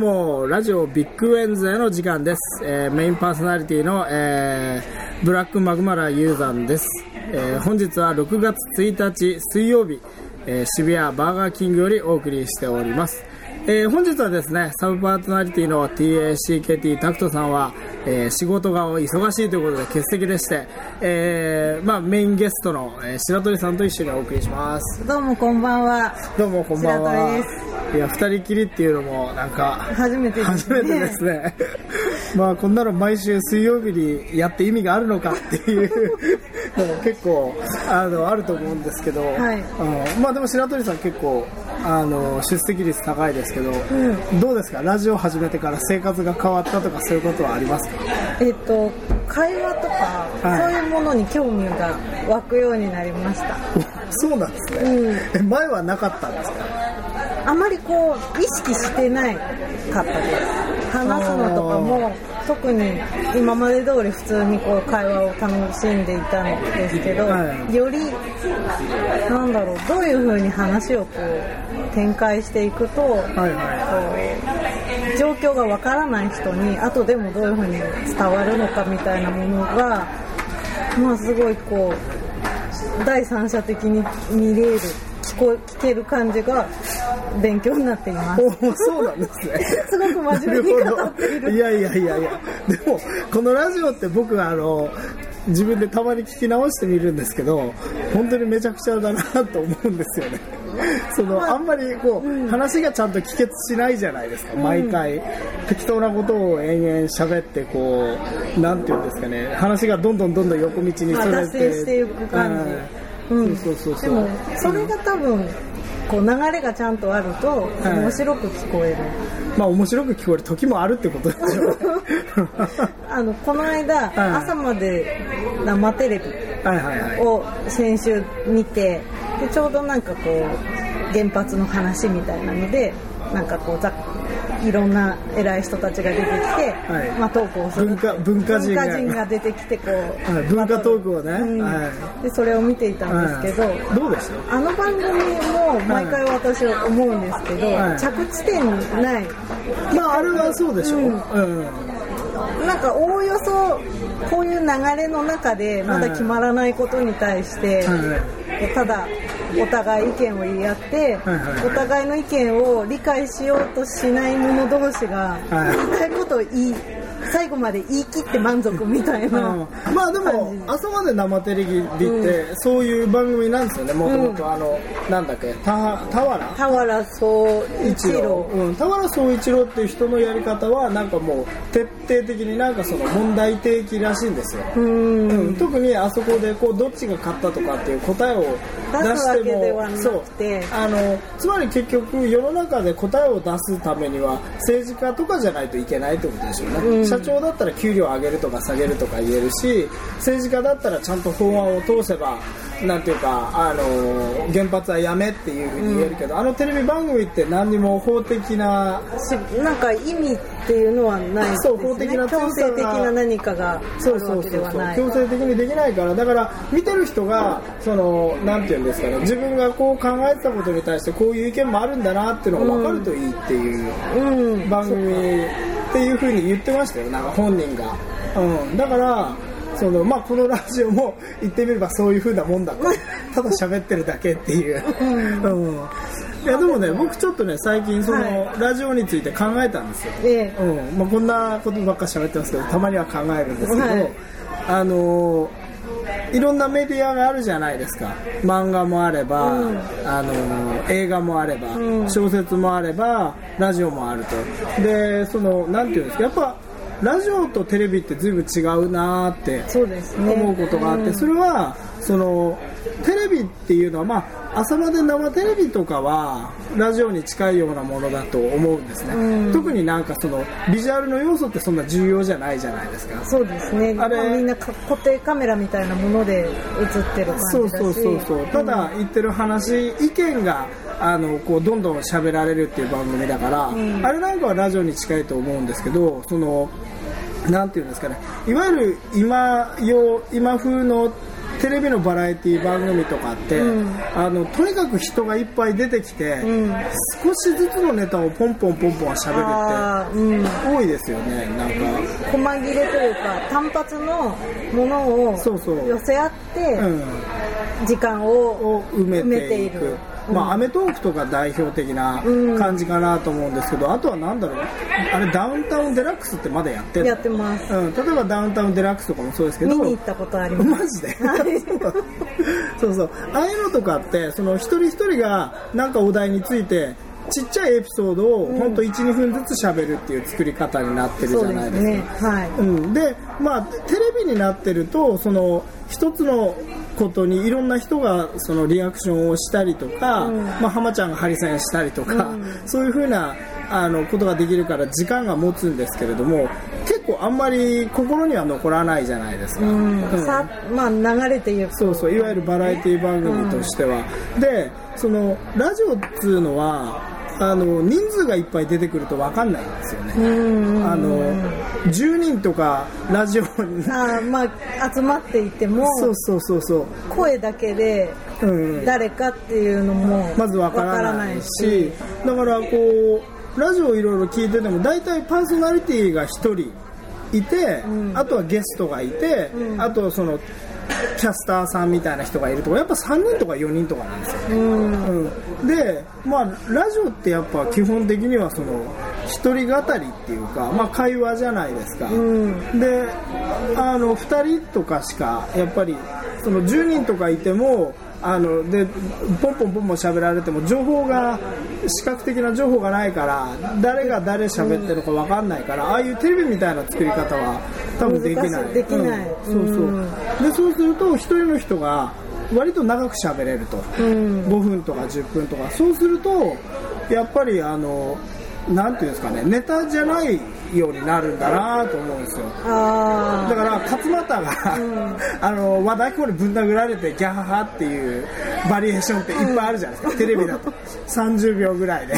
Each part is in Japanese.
もラジオビッグウェンズへの時間です、えーメインパーソナリティの、えーブラックマグマラユーザンです、えー本日は6月1日水曜日、えー渋谷バーガーキングよりお送りしております。えー本日はですねサブパーソナリティの TACKT タクトさんは、えー仕事が忙しいということで欠席でして、えーまあ、メインゲストの、えー白鳥さんと一緒にお送りします。どうもこんばんは。どうもこんばんは。いや二人きりっていうのもなんか初めてですね。初めてですね。まあこんなの毎週水曜日にやって意味があるのかっていう 結構あのあると思うんですけど、はい。うんまあでも白鳥さん結構あの出席率高いですけど、ん。どうですか？ラジオ始めてから生活が変わったとかそういうことはありますか？えっと、会話とか、はい。そういうものに興味が湧くようになりました。そうなんですね、うん。え前はなかったんですか？あまりこう、意識してないかったです。話すのとかも、特に今まで通り普通にこう会話を楽しんでいたんですけど、はい。より、なんだろう、どういう風に話をこう、展開していくと、はいはこう状況がわからない人に後でもどういうふうに伝わるのかみたいなものがまあすごいこう第三者的に見れる聞こ聞ける感じが勉強になっています。そうなんですね。すごく真面目に語っている。いやいやいや。いやでもこのラジオって僕があの自分でたまに聞き直してみるんですけど本当にめちゃくちゃだなと思うんですよね。そのあんまりこう、話がちゃんと帰結しないじゃないですか毎回、適当なことを延々喋ってこうなんていうんですかね。話がどんどんどんどん横道にそれて。うん。そうそうそうそう。でもそれが多分こう流れがちゃんとあるとはい。面白く聞こえる、まあ面白く聞こえる時もあるってことですよねあのこの間、はい。朝まで生テレビはいはいはい。を先週見てでちょうどなんかこう原発の話みたいなのでなんかこうざいろんな偉い人たちが出てきて、はい。まあ、トークをする。文化文化人が。文化人が出てきてこう、はい。文化トークをねう。ん。はでそれを見ていたんですけど、はい。どうでした？あの番組も毎回私は思うんですけど、はい。着地点にない。まああれはそうでしょ。う、うん。うん。なんかおおよそこういう流れの中でまだ決まらないことに対して、はい。ただお互い意見を言い合って、お互いの意見を理解しようとしない者同士がはい。言いたいことを言い最後まで言い切って満足みたいな、うん。まあでも朝まで生テレビってそういう番組なんですよね。もともとあのなんだっけた田原俵総一郎。うん、田原総一郎っていう人のやり方はなんかもう徹底的になんかその問題提起らしいんですよ、うーん。うん、特にあそこでこうどっちが勝ったとかっていう答えを出して。もそう。あのつまり結局世の中で答えを出すためには政治家とかじゃないといけないってことでしょうね、うん。社長だったら給料上げるとか下げるとか言えるし政治家だったらちゃんと法案を通せばなんていうかあの原発はやめっていうふうに言えるけど、あのテレビ番組って何にも法的なしなんか意味っていうのはないですそうね。法的な強制的な何かがあそうそうそう強制的にできないから。だから見てる人がそのなんていうんですかね。自分がこう考えてたことに対してこういう意見もあるんだなっていうのが分かるといいっていううん。番組っていうふうに言ってましたよ。なんか本人が、うん、だからそのまあこのラジオも言ってみればそういうふうなもんだと。ただ喋ってるだけっていう、うん、いやでもね僕ちょっとね最近その、はラジオについて考えたんですよ。ええ。うん。まあ、こんなことばっか喋ってますけどたまには考えるんですけど、はい。あのーいろんなメディアがあるじゃないですか。漫画もあれば、うん。あのー映画もあれば、うん。小説もあればラジオもあると。でそのなんていうんですかやっぱラジオとテレビって随分違うなーって思うことがあって、うん。それはそのテレビっていうのは、まあ、朝まで生テレビとかはラジオに近いようなものだと思うんですね、うん。特になんかそのビジュアルの要素ってそんな重要じゃないじゃないですか。そうですね。あれまあみんなか固定カメラみたいなもので映ってる感じだし。そうそうそうそう。ただ言ってる話意見があのこうどんどん喋られるっていう番組だから、ん。あれなんかはラジオに近いと思うんですけどそのなんていうんですかね。いわゆる今用今風のテレビのバラエティ番組とかって、うん。あのとにかく人がいっぱい出てきて、うん。少しずつのネタをポンポンポンポン喋るあーうん。って多いですよねなんか。細切れというか単発のものを寄せ合ってうん。時間をを埋めているまあ、うんアメトークとか代表的なうん。感じかなと思うんですけど、あとはなんだろう。あれダウンタウンデラックスってまだやってる？やってます。うん、例えばダウンタウンデラックスとかもそうですけど見に行ったことあります。マジで？そうそう。ああいうのとかってその一人一人がなんかお題についてちっちゃいエピソードを本当12分ずつ喋るっていう作り方になってるじゃないですか。すね。はい。うん、で、まあ、テレビになってるとその一つのことにいろんな人がそのリアクションをしたりとか、うん。まあ、浜ちゃんがハリセンしたりとか、うん。そういうふうなあのことができるから時間が持つんですけれども結構あんまり心には残らないじゃないですか。うん。まあ流れていくそうそういわゆるバラエティ番組としては、でそのラジオっつうのはあの人数がいっぱい出てくると分かんないんですよね、うんあの10人とかラジオに。あーまあ集まっていてもそうそうそうそう、声だけでうん、誰かっていうのもまず分からないしだからこうラジオをいろいろ聞いてても大体パーソナリティが1人いて、うん。あとはゲストがいて、うん。あとそのキャスターさんみたいな人がいるとかやっぱ3人とか4人とかなんですよね。うん。うん、で、まあ、ラジオってやっぱ基本的にはその一人語りっていうか、まあ、会話じゃないですか、うん。であの2人とかしかやっぱりその10人とかいてもあのでポンポンポンポン喋られても情報が視覚的な情報がないから誰が誰喋ってるのか分かんないから、ああいうテレビみたいな作り方は多分できない。できない。うん。そうそう、うん。でそうすると一人の人が割と長く喋れると、うん5分とか10分とか。そうするとやっぱりあのなんていうんですかね。ネタじゃないようになるんだなと思うんですよ。あだから勝俣が、ん。あの和田アキ子にぶん殴られてギャハハっていうバリエーションっていっぱいあるじゃないですか、テレビだと。30秒ぐらいで、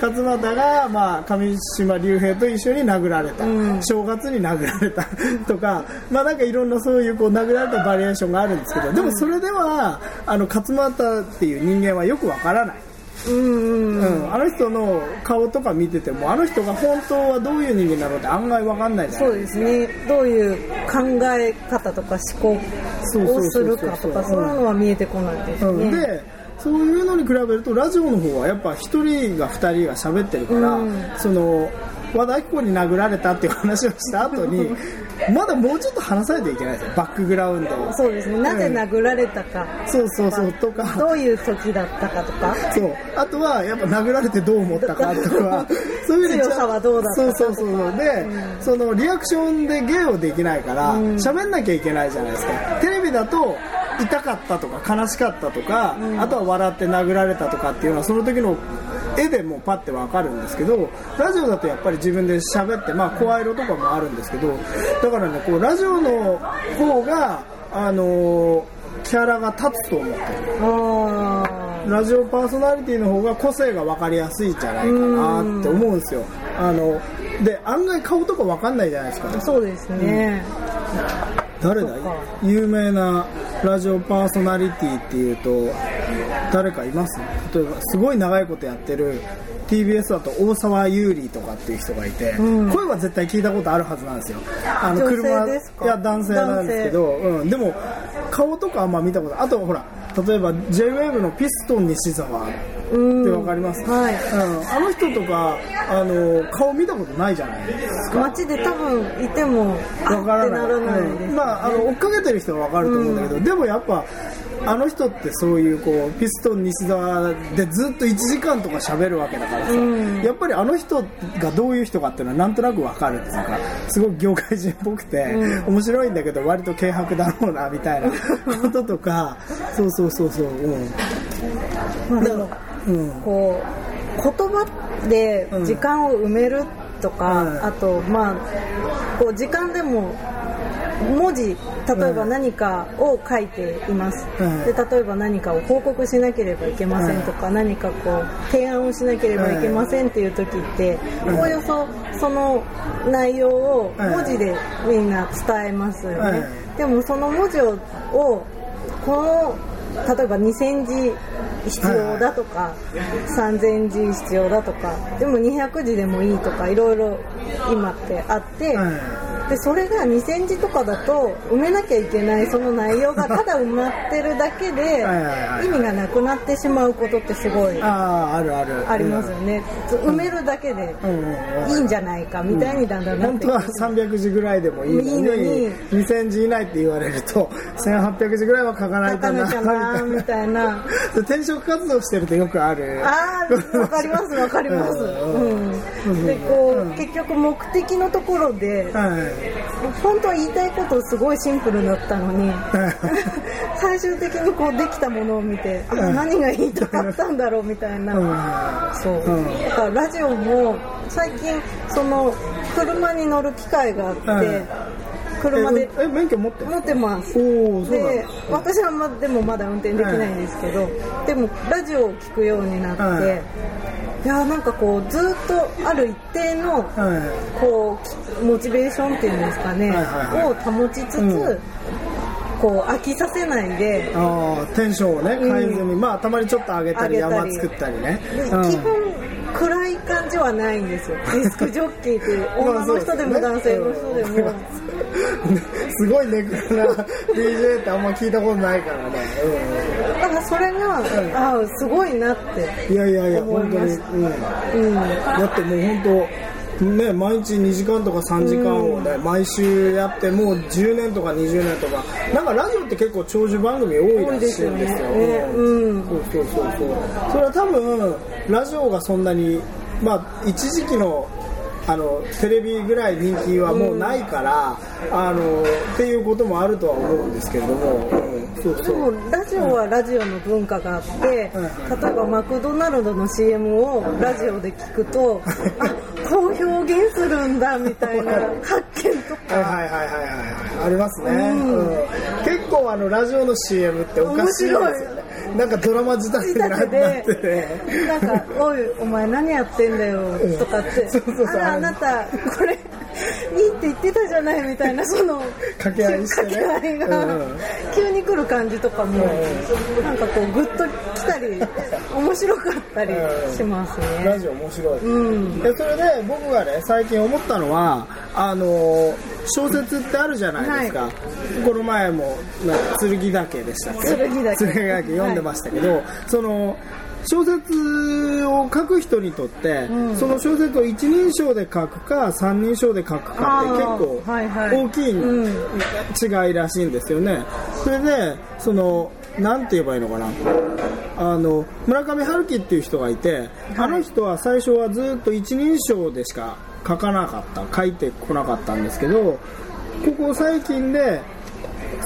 勝俣が、まあ、上島竜兵と一緒に殴られた、うん。正月に殴られた。とか、まあ、なんかいろんなそういうこう殴られたバリエーションがあるんですけどでもそれではあの勝俣っていう人間はよくわからない。ーうんうん。うん、あの人の顔とか見ててもあの人が本当はどういう人間なのって案外わかんないじゃないそうですね。どういう考え方とか思考をするかとかそういうのは見えてこないですね、うん、でそういうのに比べるとラジオの方はやっぱ1人が2人が喋ってるから、うん。その和田アキ子に殴られたっていう話をした後に まだもうちょっと話さないといけないですよ。バックグラウンドを。そうですね。なぜ殴られたか、そうそうそう。とか。どういう時だったかとか。そう。あとはやっぱ殴られてどう思ったかとか。そういうふうに強さはどうだったかそうそうそうで、そのリアクションで芸をできないからうん。喋、んなきゃいけないじゃないですか。テレビだと痛かったとか悲しかったとか、あとは笑って殴られたとかっていうのはその時の絵でもうパッてわかるんですけどラジオだとやっぱり自分で喋ってまあ声色とかもあるんですけどだからねこうラジオの方があのーキャラが立つと思ってる。あラジオパーソナリティの方が個性が分かりやすいんじゃないかなって思うんですよ。あので案外顔とか分かんないじゃないですか。あそうですね、誰だそっか。有名なラジオパーソナリティっていうと誰かいます？例えばすごい長いことやってる TBS だと大沢優里とかっていう人がいて、うん。声は絶対聞いたことあるはずなんですよ。あ女性ですか？いや男性なんですけど、うん、でも顔とかあんま見たことあとほら例えば JWAVE のピストン西澤うんってわかります、はい。うん、あの人とかあの顔見たことないじゃないですか。街で多分いてもわからない。うん。まああの追っかけてる人はわかると思うんだけど、でもやっぱあの人ってそういうこうピストン西澤でずっと1時間とか喋るわけだからさ、うん。やっぱりあの人がどういう人かっていうのはなんとなくわかるっていうかすごく業界人っぽくて、うん。面白いんだけど割と軽薄だろうなみたいな こととかそうそうそうそううん。まあでもうん。こう言葉で時間を埋めるとか、うん。あとまあこう時間でも文字例えば何かを書いています、うん。で例えば何かを報告しなければいけませんとか、何かこう提案をしなければいけませんっていう時って、うん。おおよそその内容を文字でみんな伝えますよね、うでもその文字ををこの例えば2000字必要だとか、3000字必要だとかでも200字でもいいとかいろいろ今ってあって、はい。でそれが2000字とかだと埋めなきゃいけないその内容がただ埋まってるだけではいはいはい意味がなくなってしまうことってすごいあああるある。ありますよね、埋めるだけでうんうんうん。いいんじゃないかみたいにだんだんなってくる。本当は300字ぐらいでもいいのにいいのに。2000字以内って言われると1800字ぐらいは書かない書かな。みたいな転職活動してるとよくある。ああわかりますわかります、うん。うん、でこう、うん結局目的のところではい。本当は言いたいことすごいシンプルだったのに最終的にこうできたものを見てあうん何が言いたかったんだろうみたいな、うん。そう、うん。だからラジオも最近その車に乗る機会があって、うん車で。ええ免許持ってる持ってます。でだ。私はまでもまだ運転できないんですけど、でもラジオを聞くようになって、はい。いやなんかこうずっとある一定のはい。こうモチベーションっていうんですかね、を保ちつつ、うん。こう飽きさせないで、テンションをねうん。変えずに、まあたまにちょっと上げたり山作ったりね、基本暗い感じはないんですよ。ディスクジョッキーっていう女の人でも 男性の人でも。すごいネクラな DJ ってあんま聞いたことないからね、だからそれが、ああすごいなってうん、いやいやいや本当に、うん。だってもう本当ね毎日2時間とか3時間をね、毎週やってもう10年とか20年とか。なんかラジオって結構長寿番組多いらしいんですよ。ねね。うん。そうそうそうそう。それは多分ラジオがそんなにまあ一時期のあのテレビぐらい人気はもうないから、あのっていうこともあるとは思うんですけれども、うん、そうでそう。もラジオはラジオの文化があって、例えばマクドナルドの CM をラジオで聞くと、あこう表現するんだみたいな発見とか、はいはいはいはいはい。ありますね、うん。結構あのラジオの CM っておかしいですよね。なんかドラマ仕立てになってて。なんか、おい、お前何やってんだよとかって。そうそうそう、あら、あなた、これ、いいって言ってたじゃないみたいな、その、掛け合いしてね。掛け合いが。うん急に来る感じとかも、なんかこう、グッと来たり、面白かったりしますね。ラジオ面白い、うん。でそれで僕がね最近思ったのはあの小説ってあるじゃないですか、この前も剣岳でしたっけ？剣岳読んでましたけど、その小説を書く人にとって、うん。その小説を一人称で書くか三人称で書くかって結構大きいうん。違いらしいんですよね。それでそのなんて言えばいいのかな。あの村上春樹っていう人がいて、あの人は最初はずっと一人称でしか書かなかった書いてこなかったんですけどここ最近で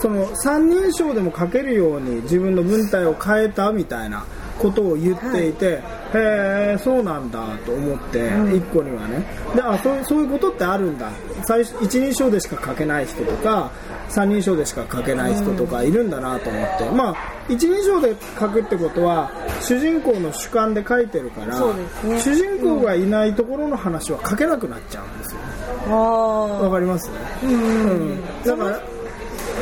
その三人称でも書けるように自分の文体を変えたみたいなことを言っていて、へえそうなんだと思って、一個にはね。であそうそういうことってあるんだ。最初一人称でしか書けない人とか三人称でしか書けない人とかいるんだなと思って、まあ一人称で書くってことは主人公の主観で書いてるから、ね。主人公がいないところの話は書けなくなっちゃうんですよ。ああ。わかります？うんうんだから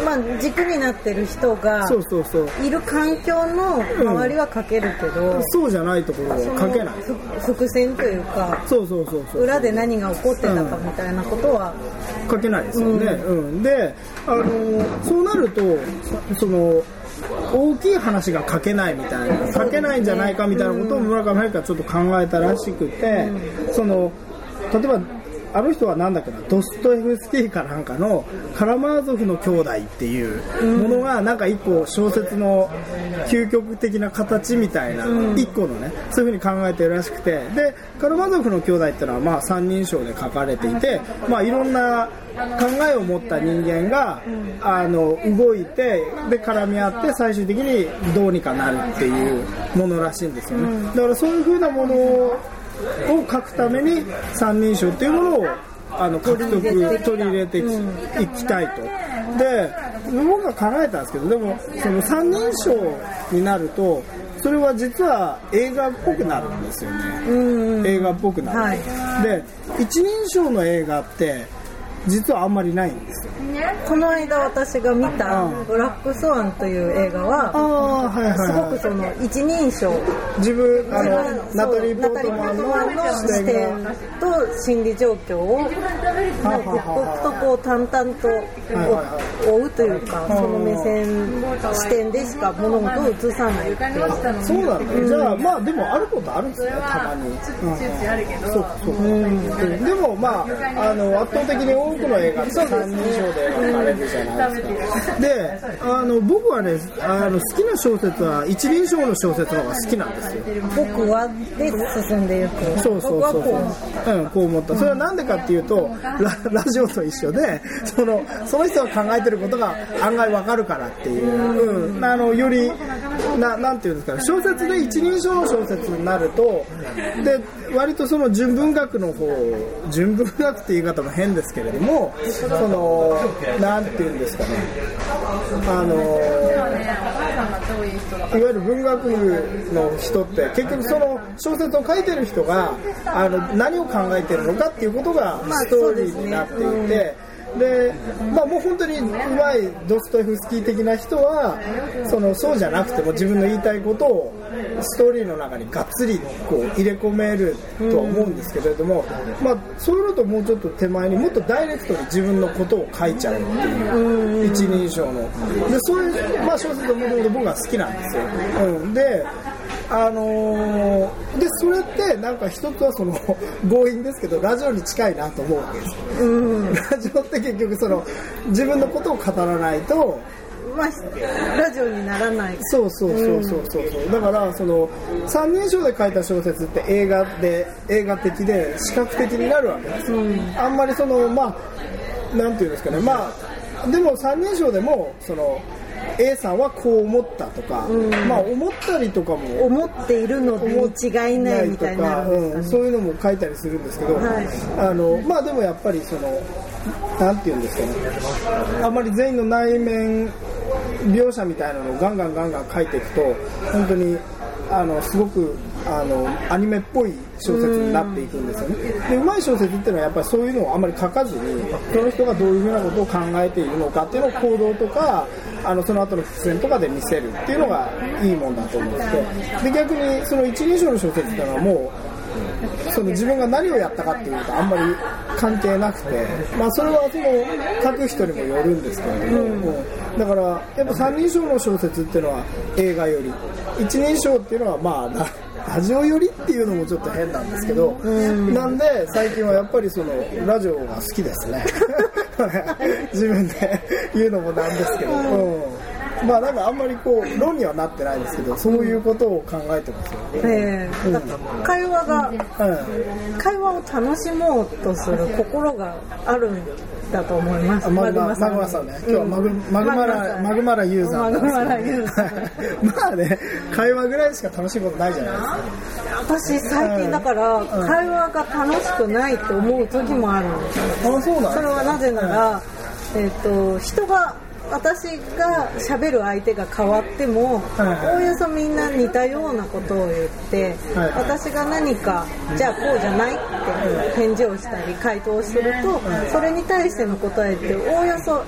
まあ、軸になってる人がそうそうそう。いる環境の周りは書けるけど、そうじゃないところは書けない。ふ伏線というかそうそうそうそう。裏で何が起こってたかみたいなことは、書けないですよね、うん。であのそうなるとそその大きい話が書けないみたいな書けないんじゃないかみたいなことを村上春樹はちょっと考えたらしくて、その例えばあの人はなんだっけなドストエフスキーかなんかの「カラマーゾフの兄弟」っていうものがなんか一個小説の究極的な形みたいな一個のねそういうふうに考えてるらしくて。でカラマーゾフの兄弟っていうのはまあ三人称で書かれていてまあいろんな考えを持った人間があの動いてで絡み合って最終的にどうにかなるっていうものらしいんですよね。だからそういうふうなものをを書くために三人称っていうものをあの獲得取り入れていき,、きたいと。で僕が考えたんですけどでもその三人称になるとそれは実は映画っぽくなるんですよね、うん。映画っぽくなる、はい。で一人称の映画って実はあんまりないんですよ。この間私が見たうん「ブラックスワン」という映画はああはいはいすごはいくその一人称。自分あのナタリー・ポーートマンのの視視点と心理状況を刻々とこう淡々と追うというかその目線視点でしか物事を映さないっていう。そうなん。だ、じゃあまあでもあることあるんですねたまに、うん、そうかそうか、でもまああの圧倒的に多くの映画って三人称で分かれるじゃないです。かであの僕はねあの好きな小説は一人称の小説の方が好きなんですよ。僕はで進んでいくそうそうそうそう、うん、こう思った。それはなんでかっていうとラ ラジオと一緒でそのその人が考えてることが案外わかるからっていう、うん、あのよりななんていうんですかね。小説で一人称の小説になるとで割とその純文学の方純文学って言い方も変ですけれどもそのなんていうんですかね。あのいわゆる文学部の人って結局その小説を書いてる人があの何を考えてるのかっていうことがまあストーリーになっていて。でまあ、もう本当にうまいドストエフスキー的な人はそのそうじゃなくても自分の言いたいことをストーリーの中にがっつりこう入れ込めるとは思うんですけれども、まあ、そういうのともうちょっと手前にもっとダイレクトに自分のことを書いちゃうっていう一人称の。でそういう、まあ、小説がもともと僕は好きなんですよ、うん、であのーでそれってなんか一つはその 強引ですけどラジオに近いなと思うわけです。よ、ラジオって結局その自分のことを語らないとうまあラジオにならない。そうそうそうそうそう。そうだからその三人称で書いた小説って映画で映画的で視覚的になるわけ。ですよ、あんまりそのまあなんていうんですかね。まあでも三人称でもその A さんはこう思ったとか、まあ思ったりとかも思っているのに違いないみたいになね。うん、そういうのも書いたりするんですけど、はい。あのまあでもやっぱりそのなんていうんですかね。あんまり全員の内面描写みたいなのをガンガンガンガン書いていくと本当にあのすごくあのアニメっぽい小説になっていくんですよね。でうまい小説っていうのはやっぱりそういうのをあんまり書かずにその人がどういうふうなことを考えているのかっていうのを行動とかあのその後の伏線とかで見せるっていうのがいいもんだと思って。で逆にその一人称の小説っていうのはもうその自分が何をやったかっていうとあんまり関係なくて、まあ、それはその書く人にもよるんですけれども、うんだからやっぱ三人称の小説っていうのは映画より一人称っていうのはまあラジオよりっていうのもちょっと変なんですけど、なんで最近はやっぱりそのラジオが好きですね。自分で言うのもなんですけど、うんまあなんかあんまりこう論にはなってないんですけどそういうことを考えてますよええ。だから会話がうん。会話を楽しもうとする心があるんだと思います。あマグママグマさんね。今日はマグ,、マグマラマグマラユーザー。マグマラユーザー。まあね、会話ぐらいしか楽しいことないじゃないですか。私最近だから会話が楽しくないと思う時もあるんですよ。あ、そうなんそれはなぜなら、えっと人が私が喋る相手が変わっても、おおよそみんな似たようなことを言って、はい。私が何かじゃあこうじゃないって返事をしたり回答をすると、それに対しての答えっておおよそ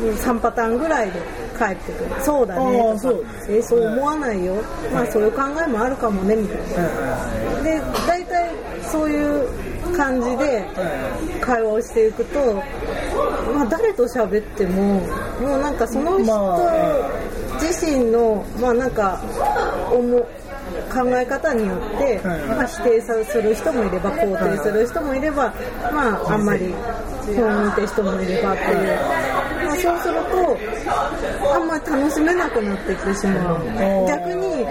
3パターンぐらいで返ってくる。そうだあねとか。ーそう。えそう思わないよ、まあそういう考えもあるかもねみたいな。で大体そういう感じで会話をしていくと、まあ、誰と喋ってももうなんかその人まあ。自身のまあなんか思う考え方によって、はい。まあ、否定する人もいれば肯定する人もいれば、まあ、あんまり不安って人もいればっていう、まあ、そうするとあんまり楽しめなくなってきてしまう。ー。逆に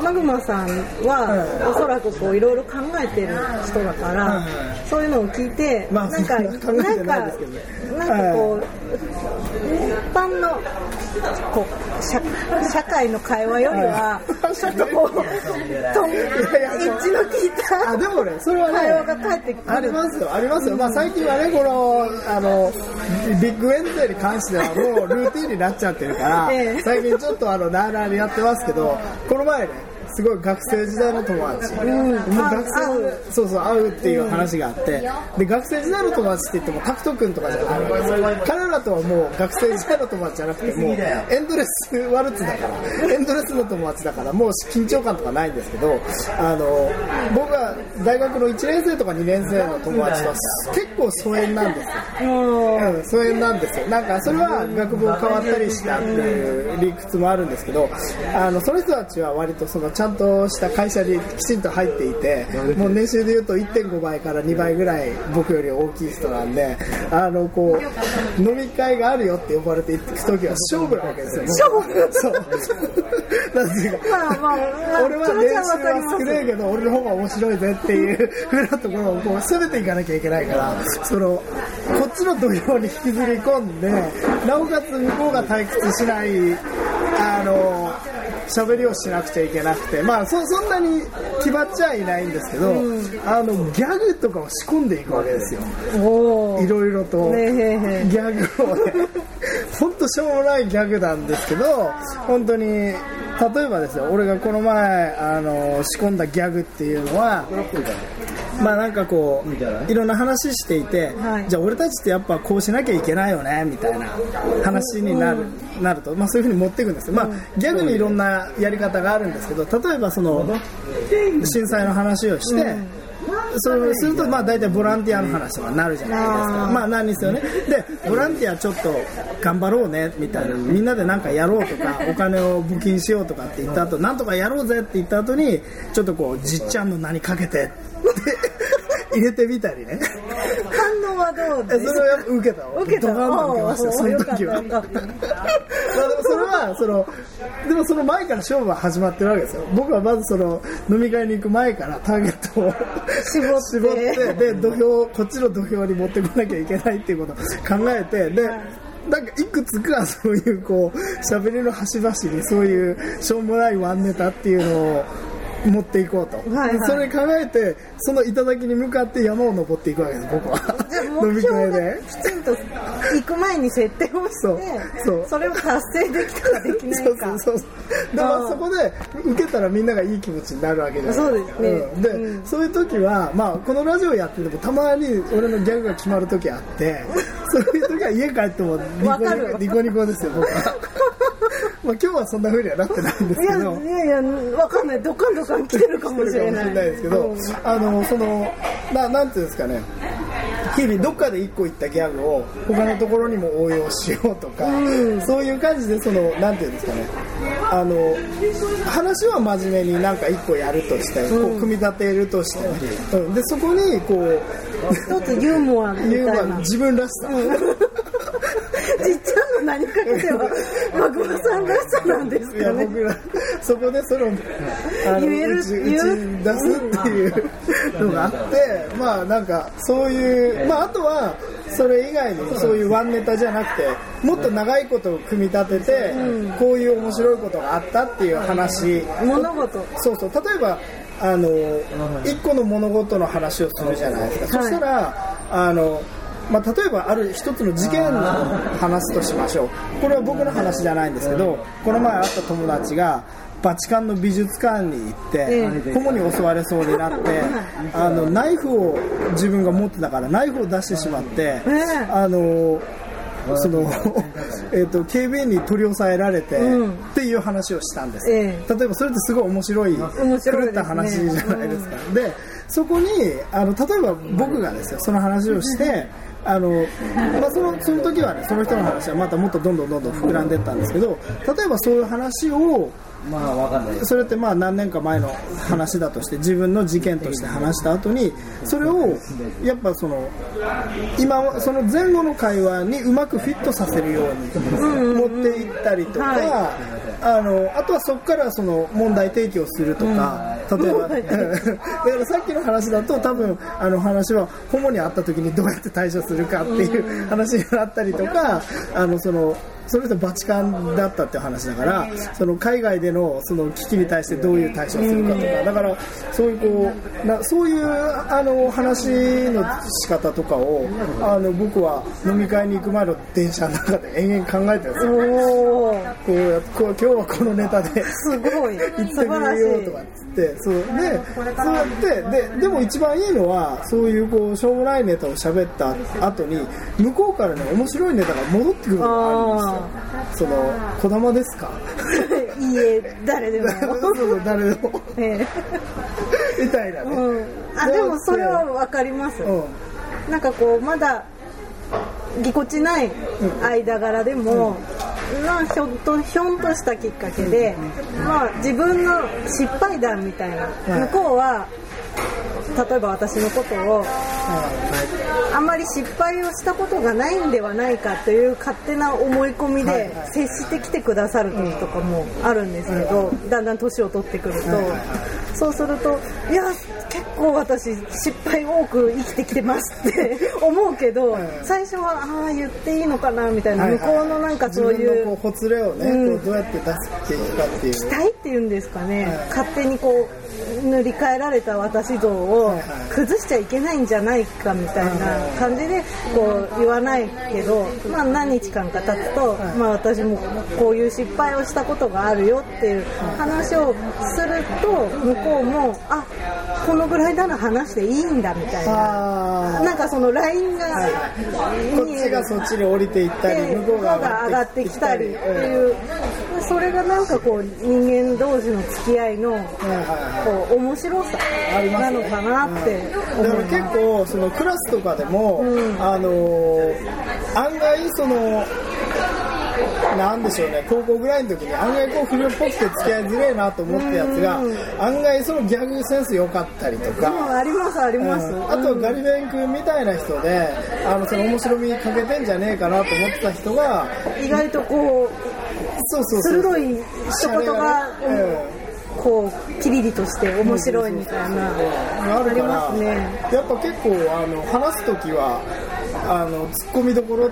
マグマさんはおそらくこういろいろ考えてる人だから、はいそういうのを聞いて、まあなんかなんかなんかこう、一般のこう社社会の会話よりははい。ちょっとこうとエッジの効いたあ、でもね、それはね、会話が返ってくる。ありますよ、ありますよ。まあ最近はね、この、あの、ビッグウェンズデーに関してはもうルーティンになっちゃってるから、ええ。最近ちょっとあのなあなあにやってますけどこの前ねすごい学生時代の友達、もう学会う生そうそう会うっていう話があって、で学生時代の友達って言ってもタクト君とかじゃない。彼らとはもう学生時代の友達じゃなくてもうエンドレスワルツだから。エンドレスの友達だから。もう緊張感とかないんですけどあの僕は大学の1年生とか2年生の友達とは結構疎遠なんですよ。うん、疎遠なんですよ。なんかそれは学部を変わったりしたっていう理屈もあるんですけどあのその人たちは割とそのちゃんとした会社にきちんと入っていてもう年収でいうと1.5倍から2倍ぐらい僕より大きい人なんで あのこう飲み会があるよって呼ばれて行く時は勝負なわけですよ。勝負。そう。なんていうかまあまあまあ俺は気持ちは少ないけど俺の方が面白いぜっていう 風なところをこう攻めていかなきゃいけないからそのこっちの土俵に引きずり込んでなおかつ向こうが退屈しないあの喋りをしなくちゃいけなくてまあそそんなに決まっちゃいないんですけど、あのギャグとかを仕込んでいくわけですよ。いろいろと。ねギャグをね、本当しょうもないギャグなんですけど、本当に、例えばですよ、俺がこの前、あの、仕込んだギャグっていうのは、まあなんかこう、い？ろんな話していて、はい。じゃあ俺たちってやっぱこうしなきゃいけないよね、みたいな話になる、なると、まあそういうふうに持っていくんですよ。まあギャグにいろんなやり方があるんですけど、例えばその、震災の話をして、そうするとまあ大体ボランティアの話とかになるじゃないですか。まあなんですよね。で、ボランティアちょっと頑張ろうねみたいな、みんなでなんかやろうとか、お金を募金しようとかって言った後、なんとかやろうぜって言った後に、ちょっとこう、じっちゃんの名にかけて入れてみたりね。反応はどうえです？それは受けたわ。受けた？ドカンと受けましたよその時は。まあでもそれはそのでもその前から勝負は始まってるわけですよ。僕はまずその飲み会に行く前からターゲットを絞って。絞ってで土俵こっちの土俵に持ってこなきゃいけないっていうことを考えてで、なんかいくつかそういうこう喋りの端々にそういうしょうもないワンネタっていうのを持っていこうと、はいはい。それ考えてその頂に向かって山を登っていくわけです。僕は。じゃあ飲み会で。きちんと行く前に設定をしてそうそう。それを達成できたかできないそうかそうそう。であまー。あそこで受けたらみんながいい気持ちになるわけじゃないそうですね。ん。で、うん。そういう時は、まあ、このラジオやっててもたまに俺のギャグが決まる時あって そういう時は家帰ってもニコニコニコニコですよ僕はまあ今日はそんな風にはなってないんですけど。いやいやわかんない。ドカンドカン来てるかもしれない。ですけど、うん。あのそのななんていうんですかね。日々どっかで1個言ったギャグを他のところにも応用しようとか、そういう感じでそのなんていうんですかね。あの話は真面目になんか1個やるとして、こう組み立てるとして、うん、でそこにこう一つユーモアみたいな。自分らしさ、じっちゃんの何かけてはマグマさんらしさなんですかね。僕らそこでそのあの言える言う出すっていうのがあってまあなんかそういうまああとはそれ以外にそういうワンネタじゃなくてもっと長いことを組み立てて、こういう面白いことがあったっていう話。物事。そうそう。例えばあの一個の物事の話をするじゃないですか、はい。そしたらあのまあ、例えばある一つの事件の話としましょう。これは僕の話じゃないんですけどこの前会った友達がバチカンの美術館に行ってえ顧問に襲われそうになってあのナイフを自分が持ってたからナイフを出してしまってええ。あのその えーと警備員に取り押さえられて、うん。っていう話をしたんです。よ、ええ。例えばそれってすごい面白い狂った話じゃないですか、でそこにあの例えば僕がですよその話をしてあの、まあ、そのその時はねその人の話はまたもっとどんどんどんどん膨らんでいったんですけど例えばそういう話をまあわかんない。それってまあ何年か前の話だとして自分の事件として話した後にそれをやっぱその今その前後の会話にうまくフィットさせるように持っていったりとか、はあのあとはそこからその問題提起をするとか、例えば さっきの話だと多分あの話はホモに会った時にどうやって対処するかっていう話になったりとかあのそのその人バチカンだったっていう話だからその海外でのその危機に対してどういう対処をするかとかだからそういうこうなそういうあの話の仕方とかをあの僕は飲み会に行く前の電車の中で延々考えてるんですこうやこう今日はこのネタですごい。行ってみ素晴らしいようとかっつってそうでそうやってででも一番いいのはそういうこうしょうもないネタを喋った後に向こうからね面白いネタが戻ってくるのがあるんですよその「児玉ですか? いいえ誰でも。誰でも。え みたいなね、えうん。あでもそれは分かります。うん。なんかこうまだぎこちない間柄でも、まあ、ひょっとひょんとしたきっかけで、まあ、自分の失敗談みたいな、はい。向こうは例えば私のことをあんまり失敗をしたことがないんではないかという勝手な思い込みはいではい。接してきてくださる時とかもあるんですけど、だんだん年を取ってくると、そうするといや結構私失敗多く生きてきてますって 思うけど、はい。最初はああ言っていいのかなみたいな、向こうのなんかそういうこうほつれをね、うどうやって出していくかっていう。期待っていうんですかね、はい。勝手にこう塗り替えられた私像をはい。はい崩しちゃいけないんじゃないかみたいな感じでこう言わないけど、まあ、何日間か経つと、はい。まあ、私もこういう失敗をしたことがあるよっていう話をすると向こうもあこのぐらいなら話していいんだみたいな。あなんかそのラインがーこっちがそっちに降りていったりで向こうが上がってきたり。っていう、それがなんかこう人間同士の付き合いのこう面白さなのかなって思いだから結。構そのクラスとかでも、うんあのー案外そのなんでしょうね高校ぐらいの時に案外こう不良っぽくて付き合いづれえなと思ったやつがうん案外そのギャグセンス良かったりとうんか。ありますあります。うんあとはガリベン君みたいな人であのその面白みかけてんじゃねえかなと思ってた人が意外とこう鋭い一言がこうキリリとして面白いみたいなありますね。やっぱ結構あの話す時はあのツッコミどころ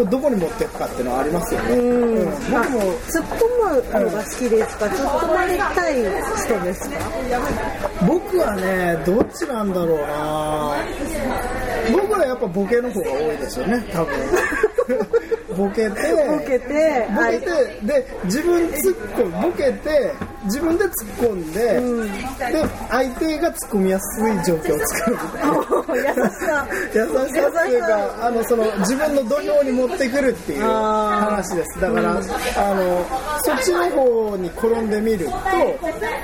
をどこに持っていくかっていうのはありますよね、うん。うん。僕も突っ込むのが好きですか、突っ込まれたい人ですか？僕はねどっちなんだろうな。僕はやっぱボケの方が多いですよね多分 ボケてボケてで自分突っ込むボケて自分で突っ込んで、うん。で相手が突っ込みやすい状況を作る。みたいなお優しさ 優しさっていうかあのその自分の土俵に持ってくるっていう話です。だから、あのそっちの方に転んでみると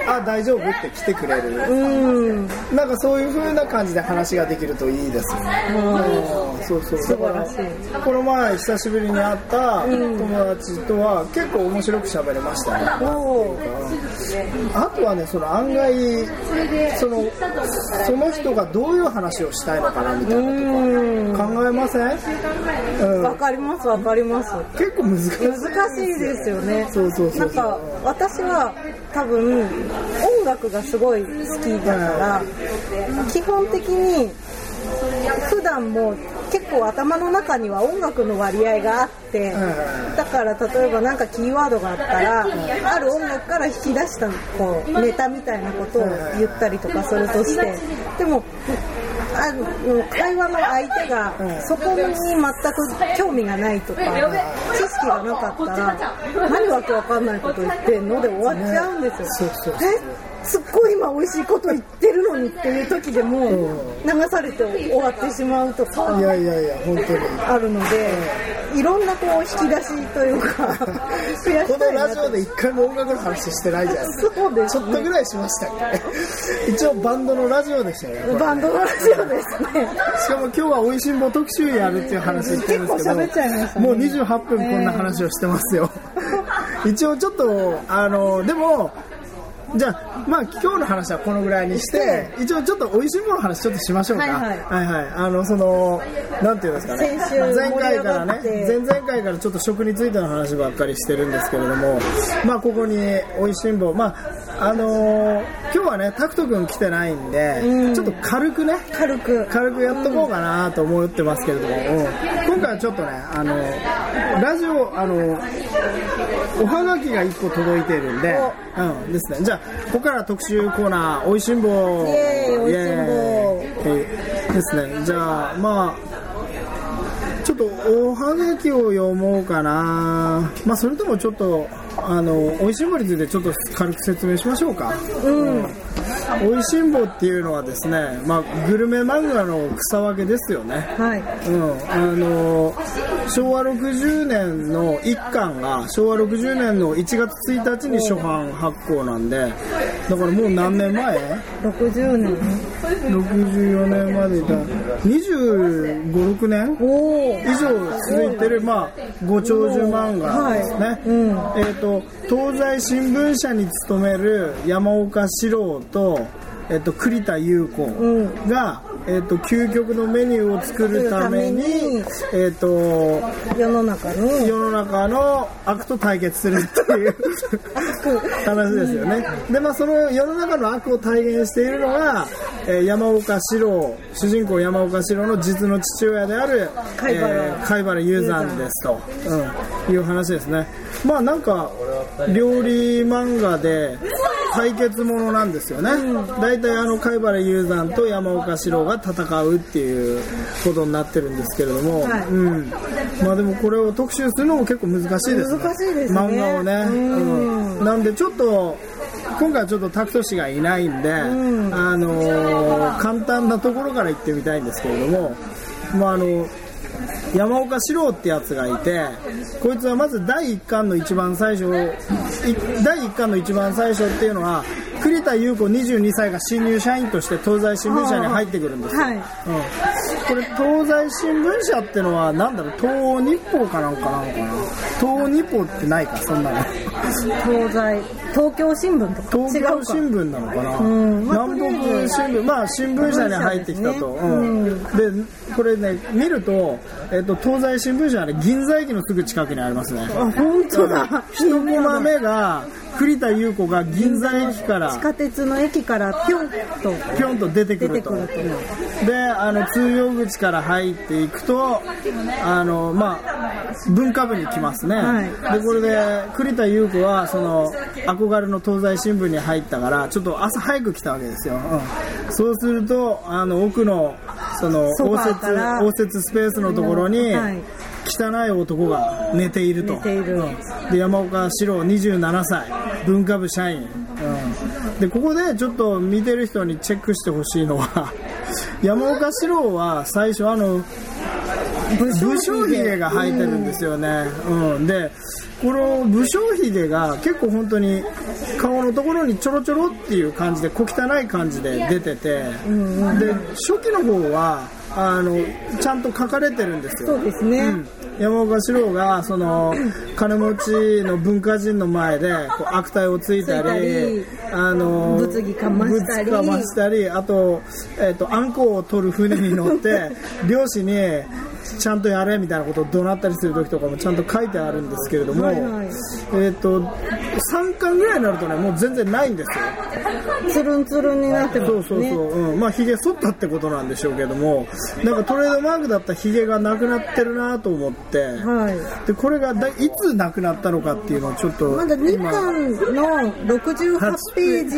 あ大丈夫って来てくれる。うん。なんかそういう風な感じで話ができるといいですよね。うん。そうそう。素晴らしい。だからこの前久しぶりに会った友達とは結構面白く喋れましたねあとはねその案外そのその人がどういう話をしたいのかなみたいなうん。とか考えません、うん、わかりますわかります。結構難しい。難しいですよね。そうそうそうそう。なんか私は多分音楽がすごい好きだから基本的に普段も結構頭の中には音楽の割合があってだから例えば何かキーワードがあったらある音楽から引き出したこうネタみたいなことを言ったりとかするとしてでもあの会話の相手がそこに全く興味がないとか知識がなかったら何わけわかんないこと言ってんので終わっちゃうんですよ。そうそう。え？すっごい今美味しいこと言ってるのにっていう時でも流されて終わってしまうとかいやいやいや本当に。あるのでいろんなこう引き出しというか このラジオで一回も音楽の話してないじゃないですかそうですちょっとぐらいしましたっけ？一応バンドのラジオでしたよねバンドのラジオですね。しかも今日は美味しんぼ特集やるっていう話言ってるんですけどもう28分こんな話をしてますよ、一応ちょっとあのでもじゃあ、まあ、今日の話はこのぐらいにして、一応ちょっと美味しいものの話ちょっとしましょうか。はいはいはいあの、その、なんていうんですかね。前回からね前々回からちょっと食についての話ばっかりしてるんですけれども、まあ、ここに美味しんぼ、まあ、あのー今日はね、タクト君来てないんで、うん。ちょっと軽くね、軽く。軽くやっとこうかなと思ってますけれども、うん。今回はちょっとね、あの、ラジオ、あの、おはがきが1個届いてるんで、うん、ですね。じゃあ、ここから特集コーナー、おいしんぼイエーイおいしんぼイエーイ。ですね。じゃあ、まあ、ちょっとおはがきを読もうかな。まあ、それともちょっと、あの、おいしい森についてちょっと軽く説明しましょうか。うんおいしんぼっていうのはですね、まあ、グルメ漫画の草分けですよね。はい。うん、あの昭和60年の1巻が昭和60年の1月1日に初版発行なんでだからもう何年前？60年 ?64 年までいた25、6年？以上続いてる、まあ、ご長寿漫画ですね、はい。うん。えー、と東西新聞社に勤める山岡四郎と,、えー、と栗田優子うん。が、えー、と究極のメニューを作るためにえー、と世の中の。世の中の悪と対決するっていう話ですよね。で、まあ、その世の中の悪を体現しているのが、えー山岡四郎、主人公山岡四郎の実の父親である、貝原。えー貝原雄山ですと、うん、いう話ですね。まあ、なんか、料理漫画で、対決ものなんですよね。大体あの貝原雄山と山岡四郎が戦うっていうことになってるんですけれども、はいうん。まあでもこれを特集するのも結構難しいですね。難しいですね漫画をね。うんうんなんでちょっと、今回はちょっとタクト氏がいないんで、んあのー簡単なところから行ってみたいんですけれども、まああの、山岡四郎ってやつがいて、こいつはまず第1巻の一番最初、い第1巻の一番最初っていうのは、栗田優子22歳が新入社員として東西新聞社に入ってくるんですよ。はい。うん、これ東西新聞社ってのはなんだろう東欧日報かなんかなのかな？東欧日報ってないかそんなの。東西東京新聞とか東京違うか。新聞なのかな、ん。まあ南北新聞。まあ新聞社に入ってきたと、新聞社うん、でこれね見ると、えっと、東西新聞社はね銀座駅のすぐ近くにありますね。あ本当だ。一コマ目が栗田優子が銀座駅から。地下鉄の駅からピョンと。ぴょんと出てくると。であの通用口から入っていくとあの、まあ、文化部に来ますね、はい。でこれで栗田優子はその憧れの東西新聞に入ったからちょっと朝早く来たわけですよ、うん。そうするとあの奥のその応接応接スペースのところに、はい。汚い男が寝ていると。寝ている。うんで山岡四郎27歳。文化部社員、うん、でここでちょっと見てる人にチェックしてほしいのは山岡四郎は最初あの武将髭が生えてるんですよね、うん、でこの武将髭が結構本当に顔のところにちょろちょろっていう感じで小汚い感じで出てて、で初期の方はあのちゃんと書かれてるんですよ。そうですね、うん。山岡四郎がその金持ちの文化人の前でこう悪態をついたりあの物議かましたり。かましたりあと,、えっとあんこを取る船に乗って 漁師にちゃんとやれみたいなことを怒鳴ったりする時とかもちゃんと書いてあるんですけれども、はいはい。えっ、と3巻ぐらいになるとねもう全然ないんですよ。つるんつるんになってますねそうそうそう、うん、まあヒゲ剃ったってことなんでしょうけどもなんかトレードマークだったヒゲがなくなってるなと思って、はい。でこれがだいつなくなったのかっていうのをちょっとまだ2今巻の68ページ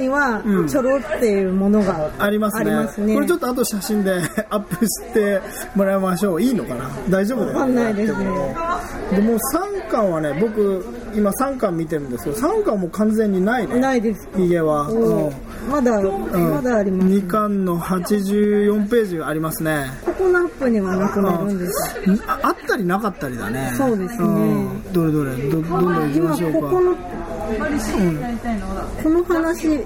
にはうん。ちょろっていうものがありますね。ありますね。これちょっと後写真で アップしてもらいましょういいのかな？大丈夫だよ。わかんないですね。でもう3巻はね僕今3巻見てるんですけど3巻も完全にないねないです。ヒゲは、おーまだまだあります。2巻の84ページがありますね。ココナップにはなくなるんです。ああったりなかったりだね。そうですね。ん。どれどれ？どどんどん行きま今しょうか？ここのこの話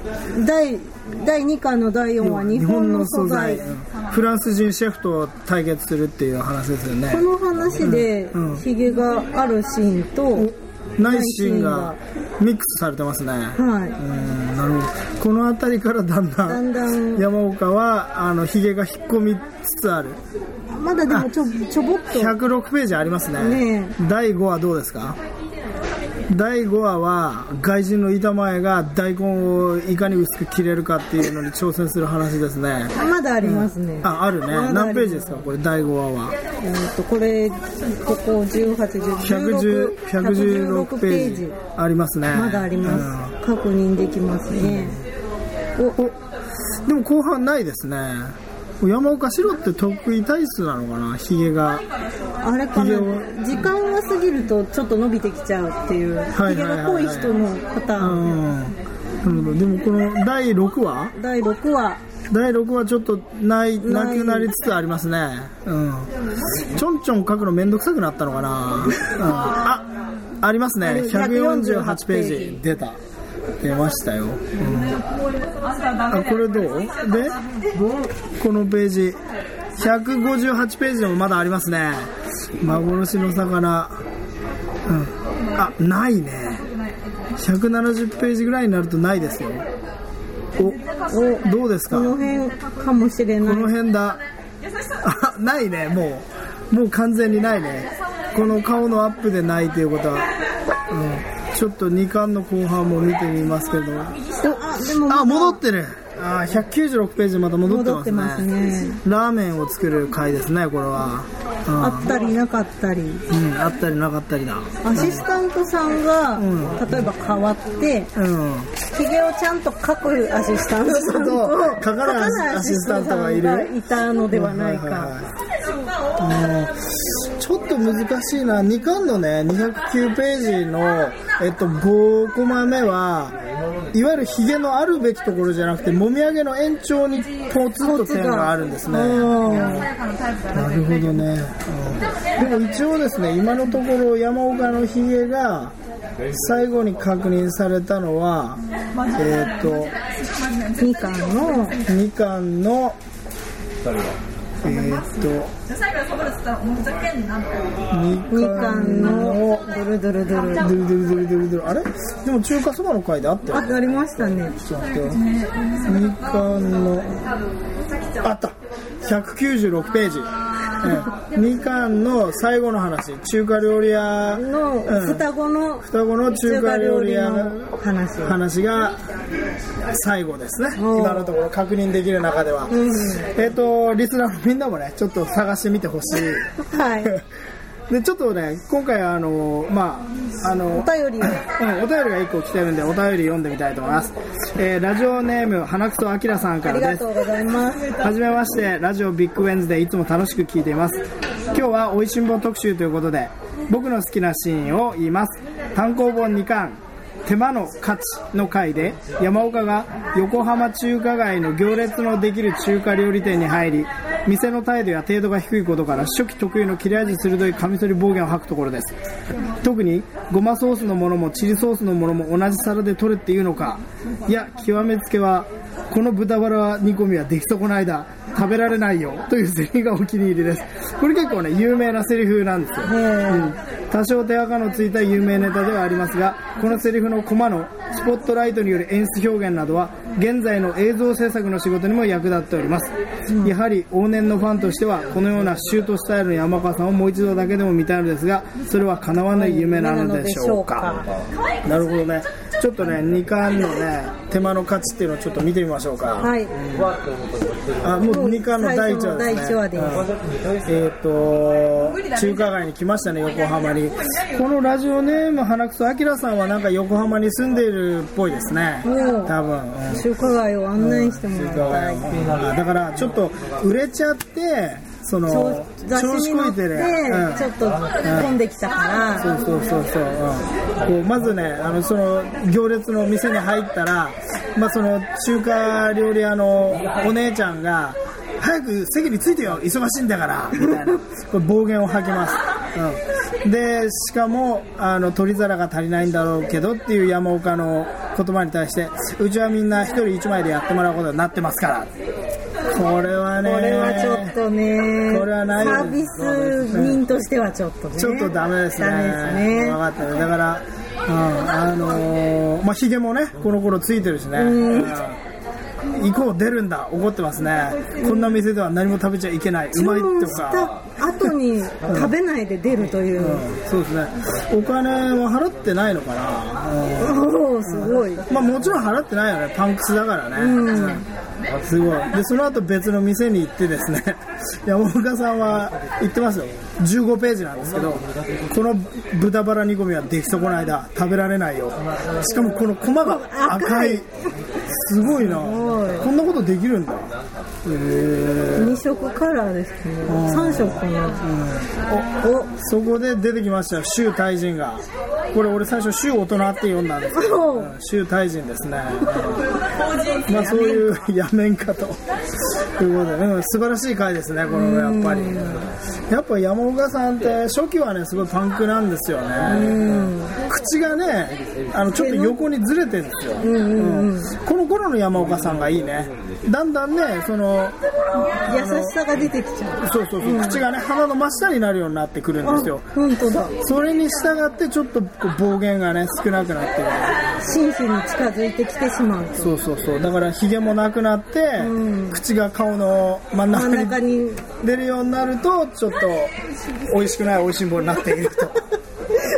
第第2巻の第4話日本の素材。うんフランス人シェフと対決するっていう話ですよね。この話でヒゲがあるシーンと内心がミックスされてますね。はうんなるほど。この辺りからだんだん山岡はあのヒゲが引っ込みつつある。いまだでもちょちょぼっと。106ページありますね。ね第5話どうですか？第5話は外人の板前が大根をいかに薄く切れるかっていうのに挑戦する話ですね。まだありますね、ああるね。何ページですかこれ？第5話は。えー、とこれここ1816 116ページ。ありますね。まだあります、確認できますね、うん。お。でも後半ないですね山岡白って得意体質なのかな？ヒゲが。あれかな。時間が過ぎるとちょっと伸びてきちゃうっていう、ひげが濃い人のパタうーン、んなるほど。でもこの第6話？第6話。第6話ちょっとないなくなりつつありますね。うん。ちょんちょん書くのめんどくさくなったのかな、うん、あありますね。ある148ペー148ジ。出た出ましたよ、うん、あこれどう？でこのページ。158ページでもまだありますね。幻の魚。うん。あないね。170ページぐらいになるとないですよ。おどうですか？この辺かもしれない。この辺だ。あないね。もう。もう完全にないね。この顔のアップでないということは、うん、ちょっと2巻の後半も見てみますけど。あ戻ってる。あ196ページまた戻ってますね。ね。ラーメンを作る回ですねこれは、うん。あったりなかったり。うん、あったりなかったりだ。アシスタントさんが、ん。例えば変わってうん。ひげをちゃんと描くアシスタントさんと描かないアシスタントがいる？いたのではないか、はいはいはい。うん。ちょっと難しいな。2巻のね209ページの、えっと、5コマ目はいわゆるヒゲのあるべきところじゃなくてもみあげの延長にポツンと点があるんですね。うんなるほどね、うんでも一応ですね今のところ山岡のヒゲが最後に確認されたのはえっ、とみかんの2巻の思います。えー、最後にそばだったら、もうふざけんなみたいな。の、ドルドルドル。ドルドルドルドルドル。あれ？でも中華そばの回であったよ。ありましたね。ちょっと。みかの、あった !196 ページ。みかんの最後の話。中華料理屋。のうん。双子の。双子の中華料理屋のの話。話が最後ですね。今のところ確認できる中では、うん。えっ、とリスナーのみんなもねちょっと探してみてほしい。はい でちょっとね今回あのまああのお便りを。うん、お便りが1個来てるんでお便り読んでみたいと思います、えーラジオネーム花くそあきらさんかあらです。りがとうございます。はじめましてラジオビッグウェンズでいつも楽しく聞いています。今日はおいしんぼ特集ということで僕の好きなシーンを言います。単行本2巻手間の価値の回で山岡が横浜中華街の行列のできる中華料理店に入り店の態度や程度が低いことから初期特有の切れ味鋭いカミソリ暴言を吐くところです。特にごまソースのものもチリソースのものも同じ皿で取れっていうのかいや極めつけはこの豚バラ煮込みは出来損ないだ。食べられないよ。というセリフがお気に入りです。これ結構ね有名なセリフなんですよ、うん、多少手垢のついた有名ネタではありますがこのセリフのコマのスポットライトによる演出表現などは現在の映像制作の仕事にも役立っております、やはり往年のファンとしてはこのようなシュートスタイルの山川さんをもう一度だけでも見たいのですがそれは叶わない夢なのでしょうか。なるほどね。ちょっとね2巻のね手間の価値っていうのをちょっと見てみましょうか。はい。あもう2巻の第1話ですね。えっ、と中華街に来ましたね横浜に。このラジオネーム花草明さんはなんか横浜に住んでいるっぽいですね。多分、うん中華街を案内してもらい街たいをだからちょっと売れちゃってその調子こいてね、うんちょっと混んできたから。そうそうそうそう、うん、こうまずねあのその行列の店に入ったら、まあ、その中華料理屋のお姉ちゃんが早く席に着いてよ忙しいんだからみたいな。これ暴言を吐きます、うん、でしかもあの取り皿が足りないんだろうけどっていう山岡の言葉に対してうちはみんな一人一枚でやってもらうことになってますから。これはね。これはちょっとねこれはないサービス人としてはちょっとねちょっとダメですね。ですね。分かった。よ。だから、うん、あのーまあ、ヒゲもね、この頃ついてるしね。うん以降出るんだ怒ってますね。こんな店では何も食べちゃいけない。うまいとか。後に食べないで出るという、うん。そうですね。お金は払ってないのかな、うん。おおすごい。まあもちろん払ってないよね。パンクスだからね、すごい。でその後別の店に行ってですね 山岡さんは言ってますよ。15ページなんですけどこの豚バラ煮込みは出来損ないだ食べられないよ。しかもこの粉が赤い。すごいな。こんなことできるんだ。へえ2色カラーですね。3色かな、おそこで出てきましたよ。周大人がこれ俺最初周大人って読んだんですけどおう。ん周大人ですね。まあそういうやめんかと。ということで、うん、素晴らしい回ですねこのやっぱり。やっぱ山岡さんって初期はねすごいパンクなんですよね。口がねあのちょっと横にずれてるんですよ、うんこの頃の山岡さんがいいね。だんだんねその優しさが出てきちゃう。そうそうそう、口がね鼻の真下になるようになってくるんですよ。本当だ。それに従ってちょっとこう暴言がね少なくなってくる。真摯に近づいてきてしまうと。そうそうそう。だからヒゲもなくなって、口が顔の真ん中にに。出るようになるとちょっと美味しくない美味しんぼになっている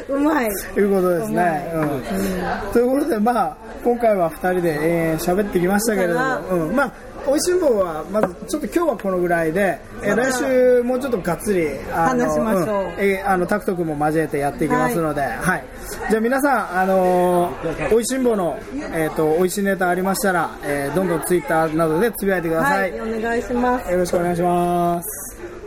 うまい。ということですね、うん。ということでまあ今回は2人でえー喋、ってきましたけれども、うん、まあ美味しんぼはまずちょっと今日はこのぐらいで、えー来週もうちょっとがっつりあの話しましょう。えーあのタクト君も交えてやっていきますので、はい。じゃあ皆さん、あのー、美味しんぼの、えー、と美味しいネタありましたら、えーどんどんツイッターなどでつぶやいてくださ、はいいお願いします。よろしくお願いします